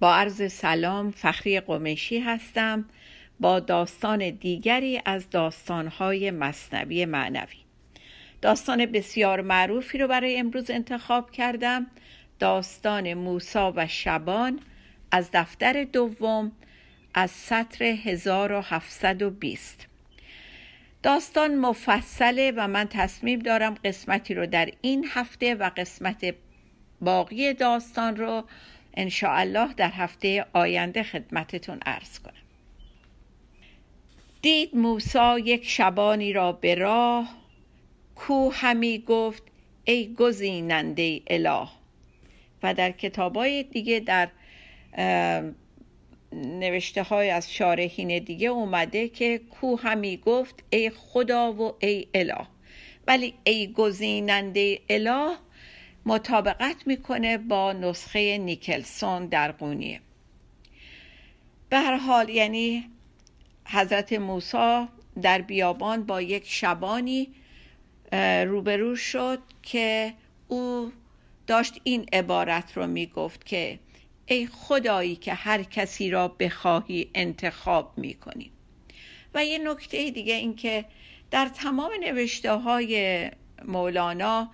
با عرض سلام فخری قمیشی هستم. با داستان دیگری از داستانهای مصنوی معنوی. داستان بسیار معروفی رو برای امروز انتخاب کردم. داستان موسا و شبان از دفتر دوم از سطر 1720 داستان مفصله و من تصمیم دارم قسمتی رو در این هفته و قسمت باقی داستان رو الله در هفته آینده خدمتتون عرض کنم. دید موسا یک شبانی را به راه کو همی گفت ای گزیننده اله. و در کتابای دیگه در نوشته های از شارحین دیگه اومده که کو همی گفت ای خدا و ای اله. ولی ای گزیننده اله مطابقت می‌کنه با نسخه نیکلسون در قونیه به هر حال یعنی حضرت موسی در بیابان با یک شبانی روبرو شد که او داشت این عبارت رو می‌گفت که ای خدایی که هر کسی را بخواهی انتخاب می‌کنی. و یه نکته دیگه این که در تمام نوشته های مولانا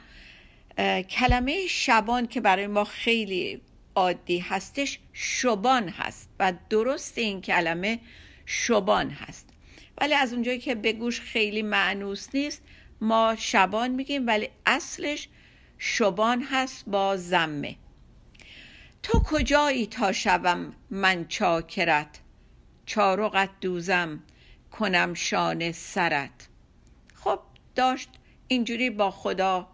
کلمه شبان که برای ما خیلی عادی هستش شبان هست و درست این کلمه شبان هست. ولی از اونجایی که به گوش خیلی معنوس نیست ما شبان میگیم ولی اصلش شبان هست با زمه تو کجایی تا شوم من چاکرت؟ چارقت دوزم کنم شان سرت. خب داشت اینجوری با خدا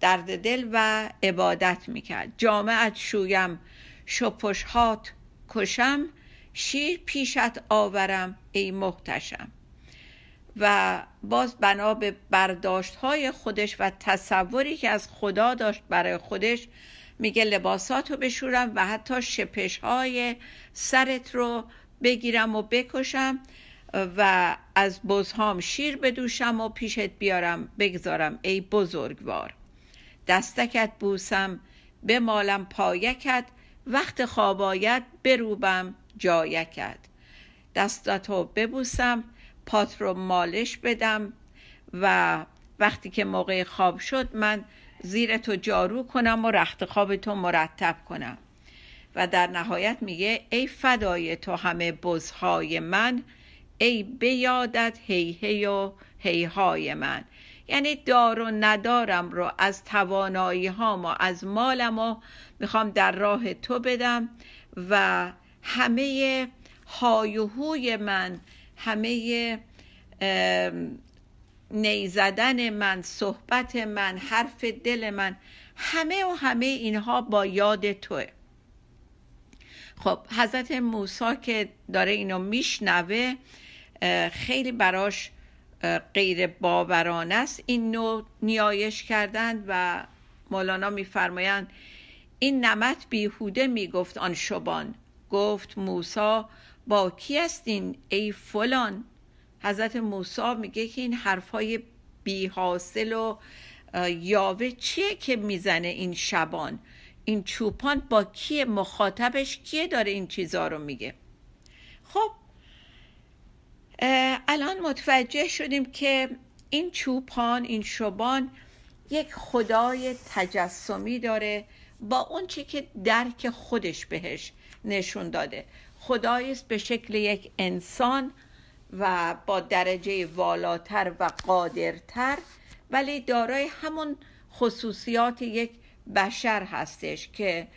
درد دل و عبادت می‌کرد. جامعت شویم شپشهات کشم شیر پیشت آورم ای محتشم. و باز بنا به برداشت های خودش و تصوری که از خدا داشت برای خودش میگه لباسات رو بشورم و حتی شپش های سرت رو بگیرم و بکشم و از بزهام شیر بدوشم و پیشت بیارم بگذارم ای بزرگوار. دستکت بوسم بمالم پایکت وقت خواب آید بروبم جایکت. دستاتو ببوسم پات رو مالش بدم و وقتی که موقع خواب شد من زیر تو جارو کنم و رخت خواب تو مرتب کنم. و در نهایت میگه ای فدای تو همه بزهای من ای بیادت هی هی و هی های من. یعنی دار و ندارم رو از توانایی هام و از مالم و می‌خوام در راه تو بدم و همه هایوهوی من همه نیزدن من صحبت من حرف دل من همه و همه اینها با یاد توه. خب حضرت موسی که داره اینو میشنوه خیلی براش غیر باورانه است. این نوع نیایش کردن و مولانا میفرمایند این نمت بیهوده می‌گفت آن شبان. گفت موسا با کی هستین ای فلان؟ حضرت موسی میگه که این حرفای بی حاصل و یاوه چیه که می‌زنه این شبان؟ این چوپان با کیه مخاطبش کیه داره این چیزا رو میگه؟ خب الان متوجه شدیم که این چوپان این شبان یک خدای تجسمی داره با اون چی که درک خودش بهش نشون داده. خدایی است به شکل یک انسان و با درجه والاتر و قادرتر ولی دارای همون خصوصیات یک بشر هستش که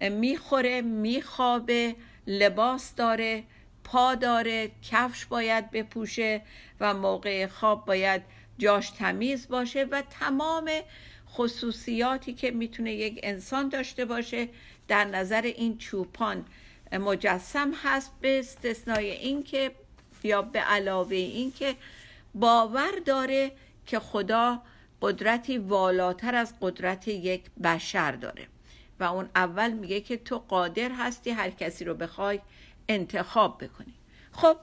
می‌خوره میخوابه لباس داره پا داره کفش باید بپوشه و موقع خواب باید جاش تمیز باشه و تمام خصوصیاتی که می‌تونه یک انسان داشته باشه در نظر این چوپان مجسم هست به استثنای اینکه یا به علاوه اینکه باور داره که خدا قدرتی والاتر از قدرت یک بشر داره و اون اول میگه که تو قادر هستی هر کسی رو بخوای انتخاب بکنی خب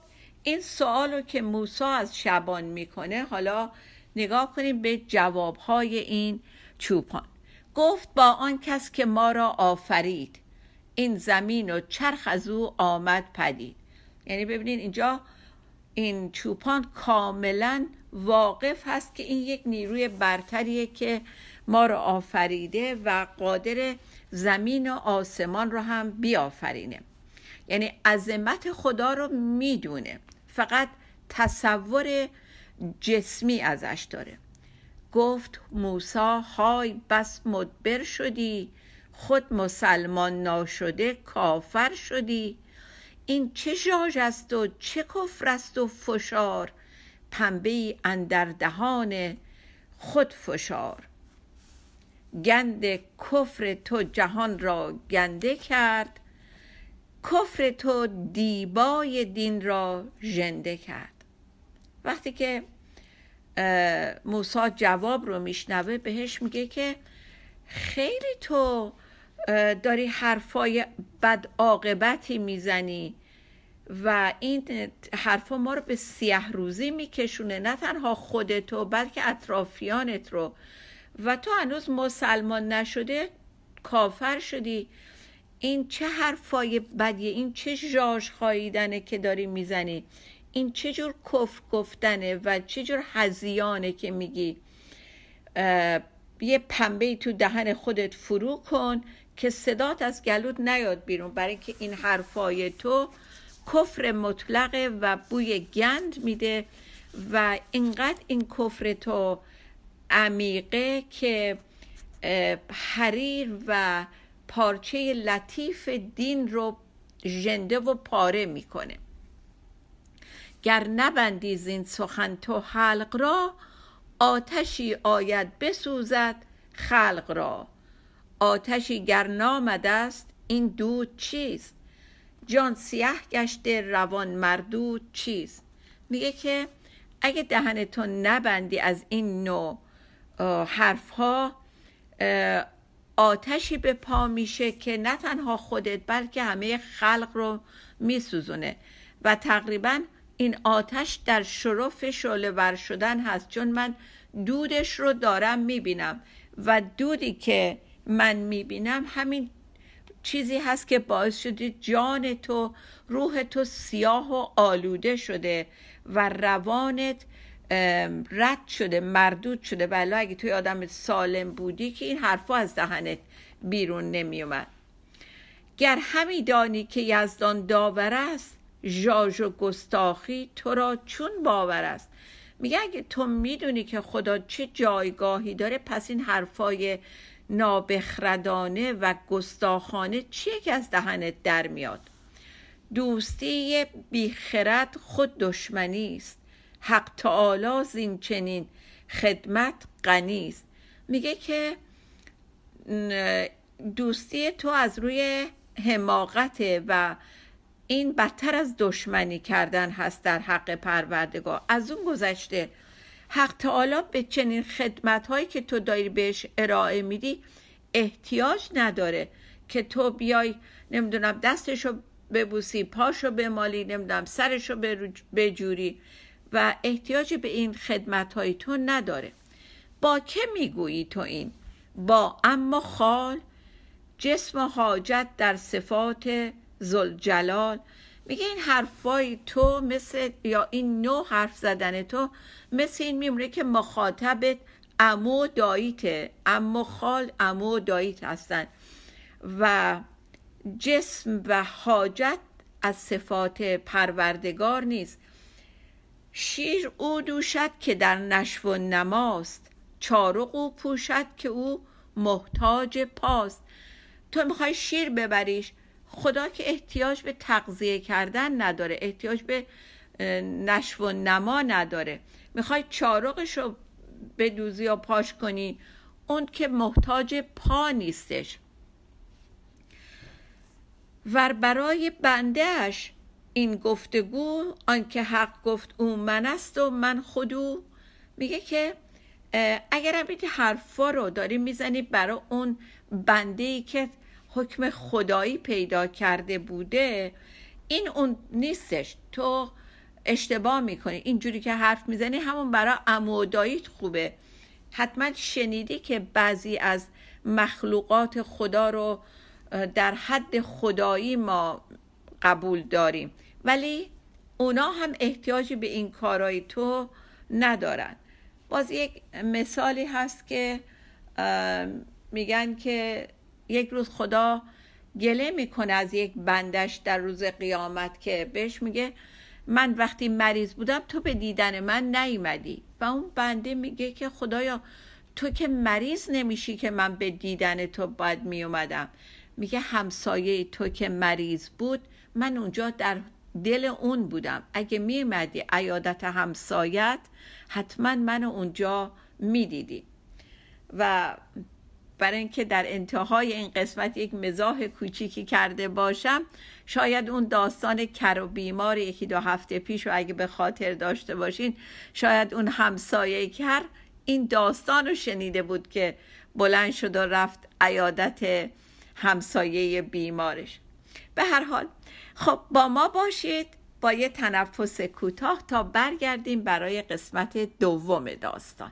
این سوال رو که موسا از شبان می‌کنه حالا نگاه کنیم به جوابهای این چوپان. گفت با آن کس که ما را آفرید این زمین و چرخ از او آمد پدید. یعنی ببینید اینجا این چوپان کاملا واقف هست که این یک نیروی برتریه که ما را آفریده و قادر زمین و آسمان رو هم بیافرینه. یعنی عظمت خدا رو می‌دونه. فقط تصور جسمی ازش داره. گفت موسا های بس مدبر شدی. خود مسلمان ناشده کافر شدی. این چه ژاژ است و چه کفر است و فشار؟ پنبه ای اندر دهان خود فشار. گند کفر تو جهان را گنده کرد. کفر تو دیبای دین را ژنده کرد. وقتی که موسا جواب رو میشنوه بهش میگه که خیلی تو داری حرفای بد عاقبتی می‌زنی و این حرفا ما رو به سیه روزی میکشونه. نه تنها خودتو بلکه اطرافیانت رو. و تو هنوز مسلمان نشده کافر شدی. این چه حرفای بدیه این چه جاش خواهیدنه که داری می‌زنی؟ این چه جور کفر گفتنه و چه جور هزیانه که میگی؟ یه پنبه تو دهن خودت فرو کن که صدات از گلود نیاد بیرون. برای اینکه این حرفای تو کفر مطلقه و بوی گند میده و اینقدر این کفر تو عمیقه که حریر و پارچه لطیف دین رو ژنده و پاره می‌کنه. گر نبندی زین سخن تو حلق را آتشی آید بسوزد خلق را. آتشی گر نامد است این دود چیست؟ جان سیه گشته روان مردود چیست؟ میگه که اگه دهنتو نبندی از این نوع حرف ها آتشی به پا میشه که نه تنها خودت بلکه همه خلق رو میسوزونه. و تقریبا این آتش در شرف شعله ور شدن هست. چون من دودش رو دارم می‌بینم. و دودی که من می‌بینم همین چیزی هست که باعث شده جان تو روح تو سیاه و آلوده شده و روانت رد شده مردود شده. ولی اگه توی آدم سالم بودی که این حرفا از دهنت بیرون نمی اومد گر همی دانی که یزدان داور است ژاژ و گستاخی تو را چون باور است. میگه اگه تو می‌دونی که خدا چه جایگاهی داره پس این حرفای نابخردانه و گستاخانه چیه که از دهنت در میاد؟ دوستی بیخرد خود دشمنی است. حق تعالی زین چنین خدمت غنی میگه که دوستی تو از روی حماقته و این بدتر از دشمنی کردن هست در حق پروردگار. از اون گذشته حق تعالی به چنین خدمت هایی که تو داری بهش ارائه میدی احتیاج نداره که تو بیای نمی‌دونم دستشو ببوسی پاشو بمالی نمی‌دونم سرشو بجوری. و احتیاجی به این خدمت های تو نداره. با که می‌گویی تو این؟ با اما خال جسم و حاجت در صفات زلجلال میگه این حرفای تو مثل یا این نوع حرف زدن تو مثل این میمونه که مخاطبت امو داییته اما خال امو داییت هستن. و جسم و حاجت از صفات پروردگار نیست. شیر او دوشد که در نشو و نماست چارق او پوشد که او محتاج پاست. تو می‌خوای شیر ببریش؟ خدا که احتیاج به تغذیه کردن نداره احتیاج به نشو و نما نداره. می‌خوای چارقش رو بدوزی یا پاش کنی؟ اون که محتاج پا نیستش. و برای بندهش این گفتگو آنکه حق گفت او من است و من خودو میگه که اگر این حرفا رو داری می‌زنی برای اون بنده ای که حکم خدایی پیدا کرده بوده این اون نیستش. تو اشتباه می‌کنی. اینجوری که حرف می‌زنی همون برای اموداییت خوبه. حتما شنیدی که بعضی از مخلوقات خدا رو در حد خدایی ما قبول داریم. ولی اونا هم احتیاجی به این کارای تو ندارن. باز یک مثالی هست که میگن که یک روز خدا گله می‌کنه از یک بندش در روز قیامت که بهش میگه من وقتی مریض بودم تو به دیدن من نیومدی. و اون بنده میگه که خدایا تو که مریض نمیشی که من به دیدن تو باید میومدم. میگه همسایه تو که مریض بود من اونجا در دل اون بودم. اگه میومدی عیادت همسایت حتما من اونجا می‌دیدی. و برای اینکه در انتهای این قسمت یک مزاح کوچیکی کرده باشم شاید اون داستان کر و بیمار یکی دو هفته پیش و اگه به خاطر داشته باشین شاید اون همسایه کر این داستان رو شنیده بود که بلند شد و رفت عیادت همسایه بیمارش. به هر حال خب با ما باشید. با یه تنفس کوتاه تا برگردیم برای قسمت دوم داستان.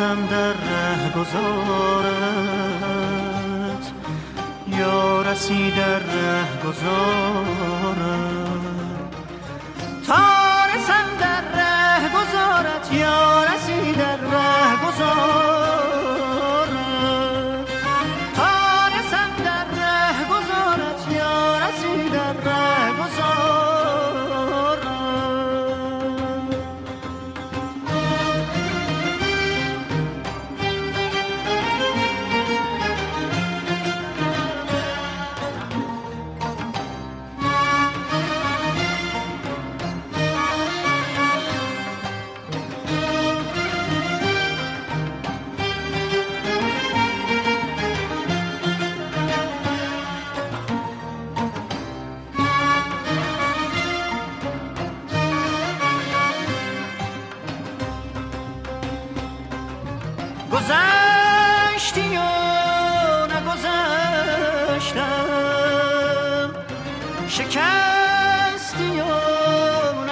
تا رسم در ره گذارت یا رسی در ره گذارت یا رسی در ره گذار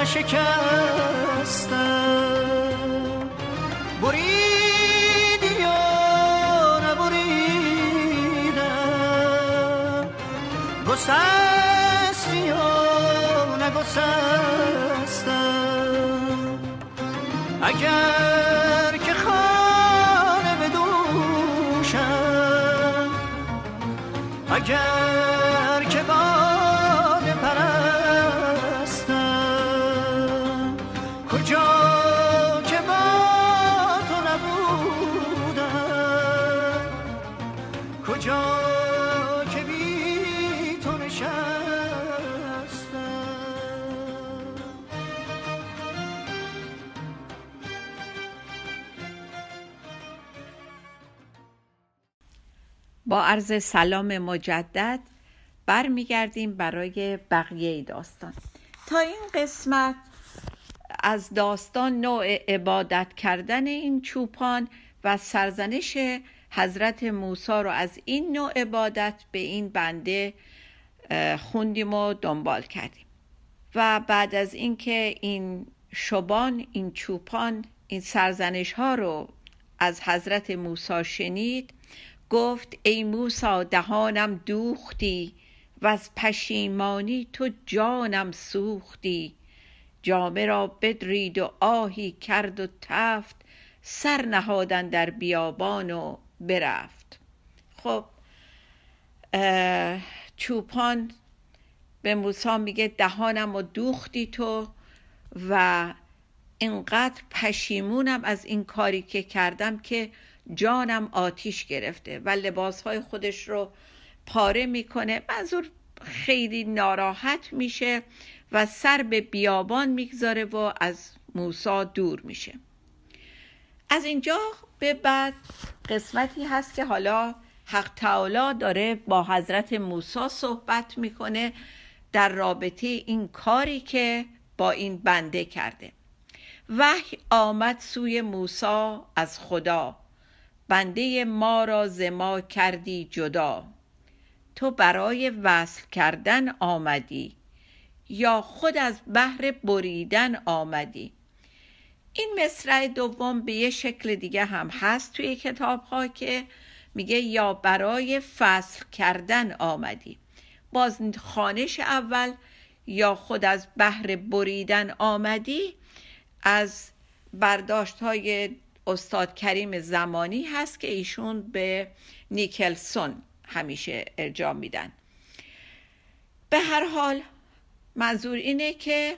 نشکستم بریدی و نبریدم؟ گسستی و نگسستم؟ اگر که خانه بدوشم اگر با عرض سلام مجدد برمیگردیم برای بقیه داستان. تا این قسمت از داستان نوع عبادت کردن این چوپان و سرزنش حضرت موسی رو از این نوع عبادت به این بنده خوندیم و دنبال کردیم. و بعد از اینکه این شبان این چوپان این سرزنش ها رو از حضرت موسی شنید گفت ای موسی دهانم دوختی و از پشیمانی تو جانم سوختی. جامه را بدرید و آهی کرد و تفت سر نهادن در بیابان و برفت. خب چوپان به موسی میگه دهانم و دوختی تو و اینقدر پشیمونم از این کاری که کردم که جانم آتیش گرفته و لباسهای خودش رو پاره می‌کنه. منظور خیلی ناراحت میشه و سر به بیابان می‌گذاره و از موسی دور میشه. از اینجا به بعد قسمتی هست که حالا حق تعالی داره با حضرت موسی صحبت می‌کنه در رابطه این کاری که با این بنده کرده. وحی آمد سوی موسی از خدا. بنده ما را ز ما کردی جدا. تو برای وصل کردن آمدی یا خود از بهر بریدن آمدی. این مصرع دوم به یه شکل دیگه هم هست توی کتاب ها که میگه یا برای فصل کردن آمدی. باز خانش اول یا خود از بهر بریدن آمدی از برداشت های استاد کریم زمانی هست که ایشون به نیکلسون همیشه ارجاع میدن. به هر حال منظور اینه که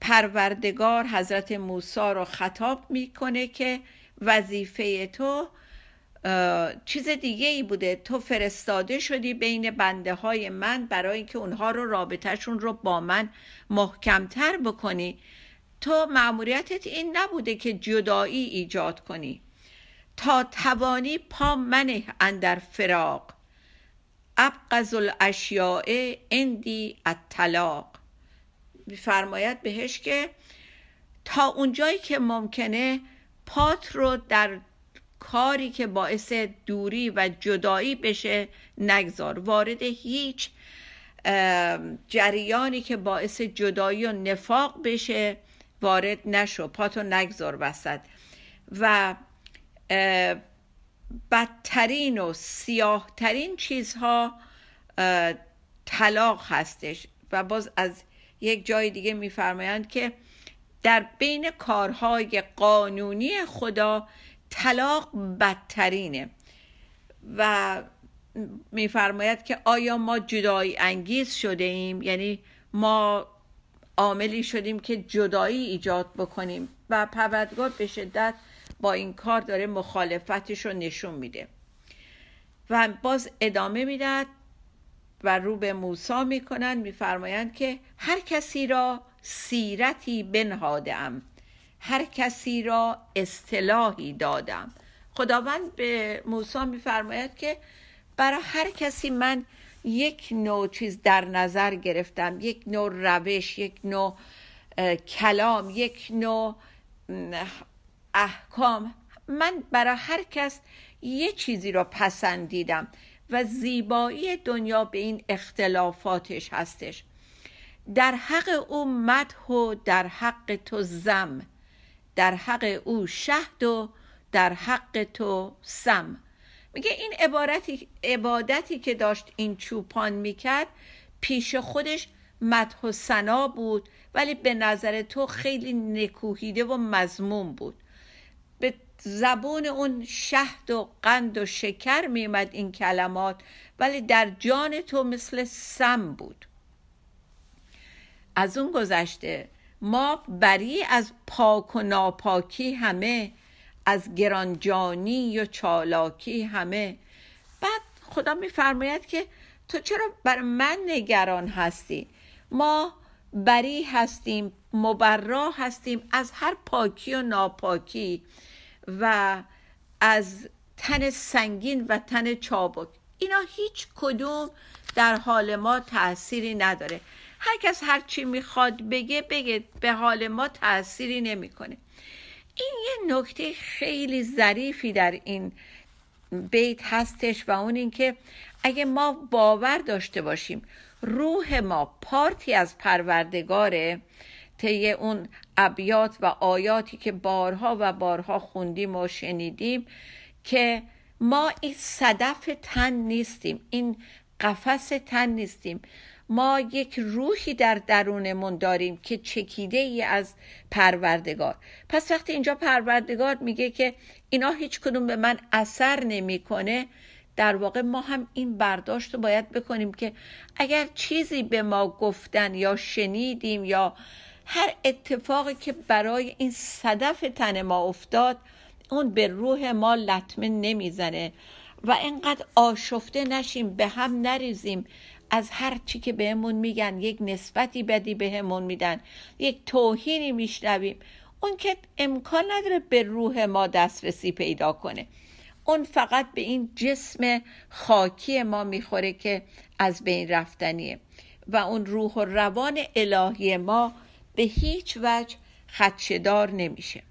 پروردگار حضرت موسی رو خطاب می‌کنه که وظیفه تو چیز دیگه ای بوده. تو فرستاده شدی بین بنده های من برای اینکه اونها رو رابطهشون رو با من محکمتر بکنی. تو معمولیتت این نبوده که جدایی ایجاد کنی. تا توانی پا منه اندر فراق. ابقز الاشیاء اندی الطلاق. میفرماید بهش که تا اونجایی که ممکنه پات رو در کاری که باعث دوری و جدایی بشه نگذار. وارد هیچ جریانی که باعث جدایی و نفاق بشه. وارد نشو پاتو نگذار وسط. و بدترین و سیاهترین چیزها طلاق هستش. و باز از یک جای دیگه میفرمایند که در بین کارهای قانونی خدا طلاق بدترینه. و میفرماید که آیا ما جدایی انگیز شده ایم یعنی ما عاملی شدیم که جدایی ایجاد بکنیم و پروردگار به شدت با این کار داره مخالفتش رو نشون میده. و باز ادامه می‌داد و رو به موسا می‌کنن میفرمایند که هر کسی را سیرتی بنهادم هر کسی را اصطلاحی دادم خداوند به موسی میفرماید که برای هر کسی من یک نوع چیز در نظر گرفتم یک نوع روش یک نوع کلام یک نوع احکام. من برای هر کس یه چیزی رو پسندیدم و زیبایی دنیا به این اختلافاتش هستش. در حق او مدح و در حق تو زم در حق او شهد و در حق تو سم. میگه این عبارتی عبادتی که داشت این چوپان می‌کرد پیش خودش مدح و سنا بود ولی به نظر تو خیلی نکوهیده و مزموم بود. به زبون اون شهد و قند و شکر میومد این کلمات ولی در جان تو مثل سم بود. از اون گذشته ما بری از پاک و ناپاکی همه از گرانجانی و چالاکی همه. بعد خدا میفرماید که تو چرا بر من نگران هستی؟ ما بری هستیم مبرا هستیم از هر پاکی و ناپاکی و از تن سنگین و تن چابک. اینا هیچ کدوم در حال ما تأثیری نداره. هر کس هر چی می‌خواد بگه بگه. به حال ما تأثیری نمی‌کنه. این یه نکته خیلی ظریفی در این بیت هستش و اون اینکه اگه ما باور داشته باشیم روح ما پارتی از پروردگاره طی اون ابیات و آیاتی که بارها و بارها خوندیم و شنیدیم که ما این صدف تن نیستیم این قفس تن نیستیم. ما یک روحی در درونمون داریم که چکیده ای از پروردگار. پس وقتی اینجا پروردگار میگه که اینا هیچ کدوم به من اثر نمی‌کنه در واقع ما هم این برداشت رو باید بکنیم که اگر چیزی به ما گفتن یا شنیدیم یا هر اتفاقی که برای این صدف تن ما افتاد اون به روح ما لطمه نمی‌زنه و اینقدر آشفته نشیم به هم نریزیم. از هر چی که بهمون میگن یک نسبتی بدی بهمون میدن. یک توهینی میشنویم. اون که امکان نداره به روح ما دسترسی پیدا کنه. اون فقط به این جسم خاکی ما می‌خوره که از بین رفتنیه. و اون روح و روان الهی ما به هیچ وجه خدشدار نمیشه.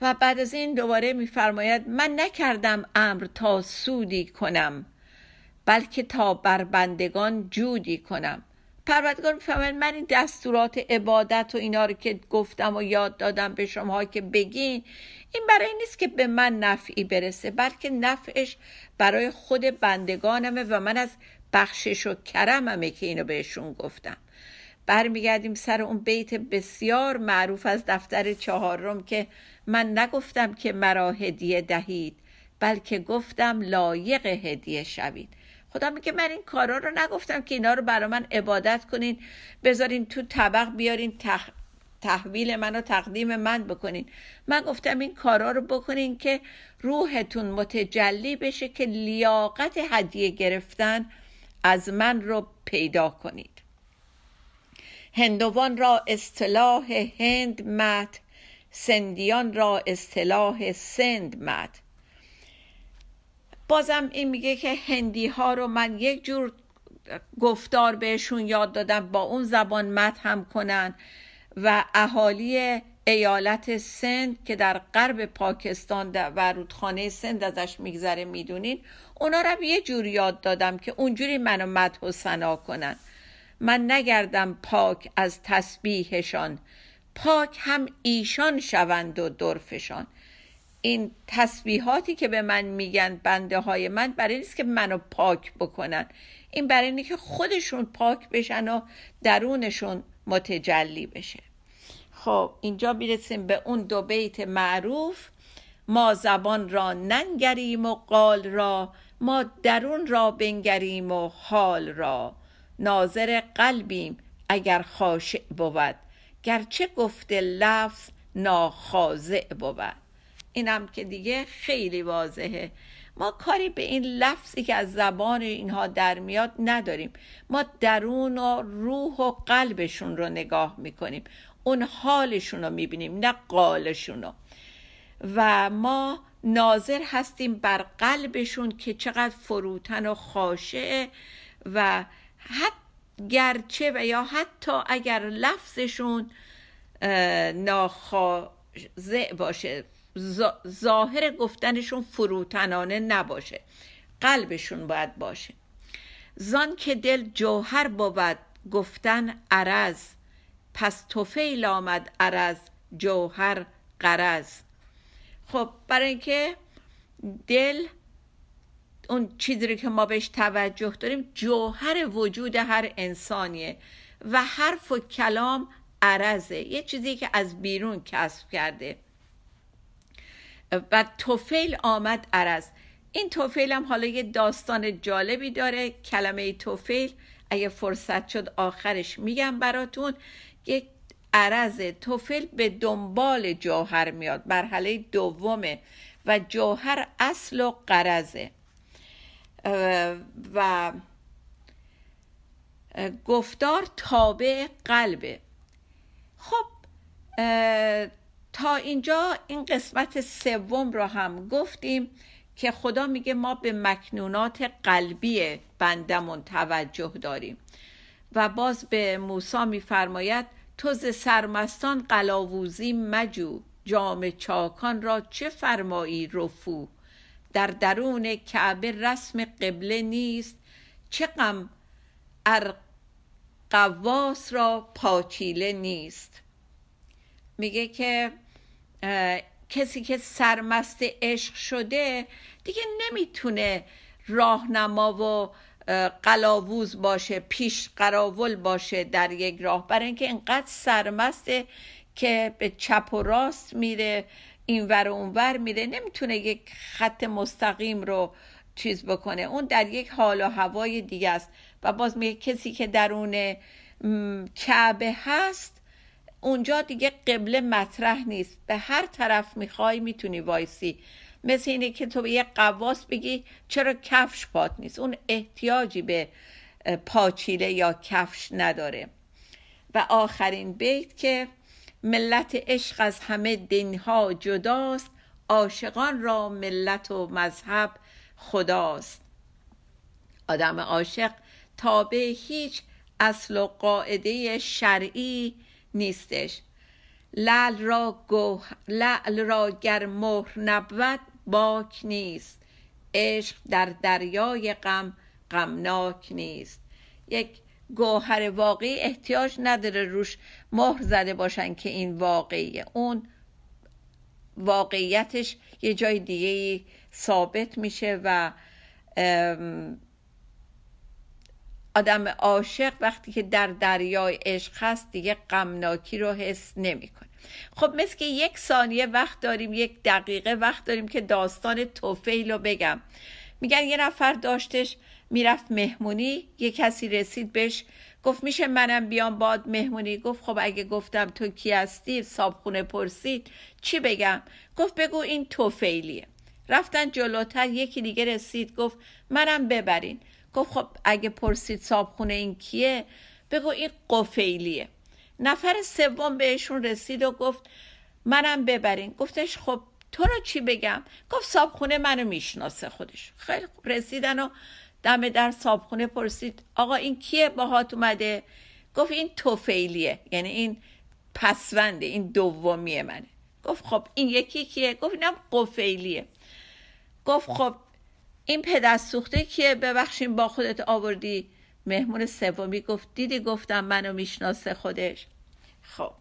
و بعد از این دوباره میفرماید من نکردم امر تا سودی کنم. بلکه تا بر بندگان جودی کنم. پروردگار می‌فهمد من این دستورات عبادت و اینا رو که گفتم و یاد دادم به شما که بگین این برای نیست که به من نفعی برسه بلکه نفعش برای خود بندگانمه و من از بخشش و کرممه که اینو بهشون گفتم. برمیگردیم سر اون بیت بسیار معروف از دفتر چهارم که من نگفتم که مرا هدیه دهید بلکه گفتم لایق هدیه شوید. خدا میگه من این کارا رو نگفتم که اینا رو برای من عبادت کنین بذارین تو طبق بیارین تح... تحویل من و تقدیم من بکنین. من گفتم این کارا رو بکنین که روحتون متجلی بشه که لیاقت هدیه گرفتن از من رو پیدا کنید. هندوان را اصطلاح هند مت سندیان را اصطلاح سند مت. بازم این میگه که هندی ها رو من یک جور گفتار بهشون یاد دادم با اون زبان مت هم کنن و اهالی ایالت سند که در غرب پاکستان و رودخانه سند ازش میگذره می‌دونین؟ اونا رو یه جور یاد دادم که اونجوری منو مدح و سنا کنن. من نگردم پاک از تسبیحشان. پاک هم ایشان شوند و درفشان. این تسبیحاتی که به من میگن بنده های من برای نیست که منو پاک بکنن. این برای اینه که خودشون پاک بشن و درونشون متجلی بشه. خب اینجا می‌رسیم به اون دو بیت معروف. ما زبان را ننگریم و قال را ما درون را بنگریم و حال را. ناظر قلبیم اگر خاشع بود گرچه گفته لفظ ناخاضع بود. اینم که دیگه خیلی واضحه. ما کاری به این لفظی که از زبان اینها در میاد نداریم. ما درون و روح و قلبشون رو نگاه می‌کنیم. اون حالشون رو می‌بینیم نه قالشون رو. و ما ناظر هستیم بر قلبشون که چقدر فروتن و خاشعه و حتی گرچه و یا حتی اگر لفظشون ناخاضع باشه. ظاهر گفتنشون فروتنانه نباشه. قلبشون باید باشه. زان که دل جوهر بود گفتن عرض پس توفیل آمد عرض جوهر قرض خب برای اینکه دل اون چیزی که ما بهش توجه داریم جوهر وجود هر انسانیه و حرف و کلام عرضه. یه چیزی که از بیرون کسب کرده. و توفیل آمد عرض. این توفیل هم حالا یه داستان جالبی داره. کلمه توفیل اگه فرصت شد آخرش میگم براتون. یک عرض توفیل به دنبال جوهر میاد. مرحله دومه و جوهر اصل و قرضه. و گفتار تابع قلبه. خب تا اینجا این قسمت سوم رو هم گفتیم که خدا میگه ما به مکنونات قلبی بندمون توجه داریم. و باز به موسی میفرماید تو ز سرمستان قلاووزی مجو جام چاکان را چه فرمایی رفو؟ در درون کعبه رسم قبله نیست چه غم قواس را پاچیله نیست. میگه که کسی که سرمست عشق شده دیگه نمی‌تونه راهنما و قلاووز باشه پیش قراول باشه در یک راه. برای اینکه اینقدر سرمسته که به چپ و راست میره اینور و اونور میره نمی‌تونه یک خط مستقیم رو چیز بکنه. اون در یک حال و هوای دیگه است. و باز میگه کسی که درون کعبه هست اونجا دیگه قبله مطرح نیست. به هر طرف می‌خوای می‌تونی وایسی. مثل اینه که تو به یه قواس بگی چرا کفش پات نیست. اون احتیاجی به پاچیله یا کفش نداره. و آخرین بیت که ملت عشق از همه دینها جداست عاشقان را ملت و مذهب خداست. آدم عاشق تابع هیچ اصل و قاعده شرعی نیستش. لعل را, گوه... لعل را گر مهر نبود باک نیست. عشق در دریای غم غمناک نیست. یک گوهر واقعی احتیاج نداره روش مهر زده باشن که این واقعیه. اون واقعیتش یه جای دیگه ثابت میشه و آدم عاشق وقتی که در دریای عشق هست دیگه غمناکی رو حس نمی‌کنه. خب مثل که یک ثانیه وقت داریم یک دقیقه وقت داریم که داستان توفیل رو بگم. میگن یه نفر داشتش می‌رفت مهمونی یه کسی رسید بهش گفت میشه منم بیام باد مهمونی؟ گفت خب اگه گفتم تو کی هستی؟ صابخونه پرسید. چی بگم؟ گفت بگو این توفیلیه. رفتن جلوتر یکی دیگه رسید گفت منم ببرین. گفت خب اگه پرسید صابخونه این کیه؟ بگو این قفیلیه. نفر سوم بهشون رسید و گفت منم ببرین. گفتش خب تو رو چی بگم؟ گفت صابخونه منو می‌شناسه خودش. خیلی رسیدن و دم در صابخونه پرسید آقا این کیه؟ باهات اومده. گفت این توفیلیه. یعنی این پسونده این دومیه منه. گفت خب این یکی کیه؟ گفت اینم قفیلیه. گفت خب این پدر سوخته کیه؟ ببخشیم با خودت آوردی. مهمون سومی گفت دیدی گفتم منو می‌شناسه خودش. خب.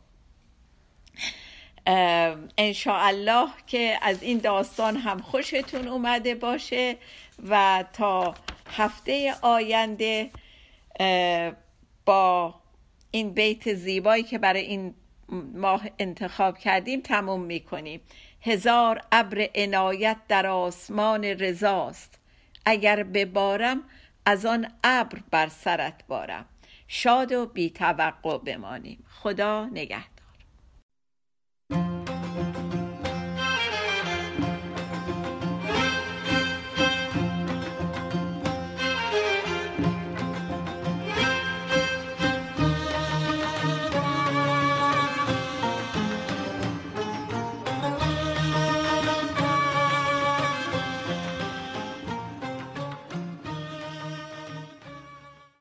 الله که از این داستان هم خوشتون اومده باشه و تا هفته آینده با این بیت زیبایی که برای این ماه انتخاب کردیم تموم می‌کنیم. هزار ابر عنایت در آسمان رضاست. اگر ببارم از آن ابر بر سرت بارم. شاد و بی توقع بمانیم. خدا نگهد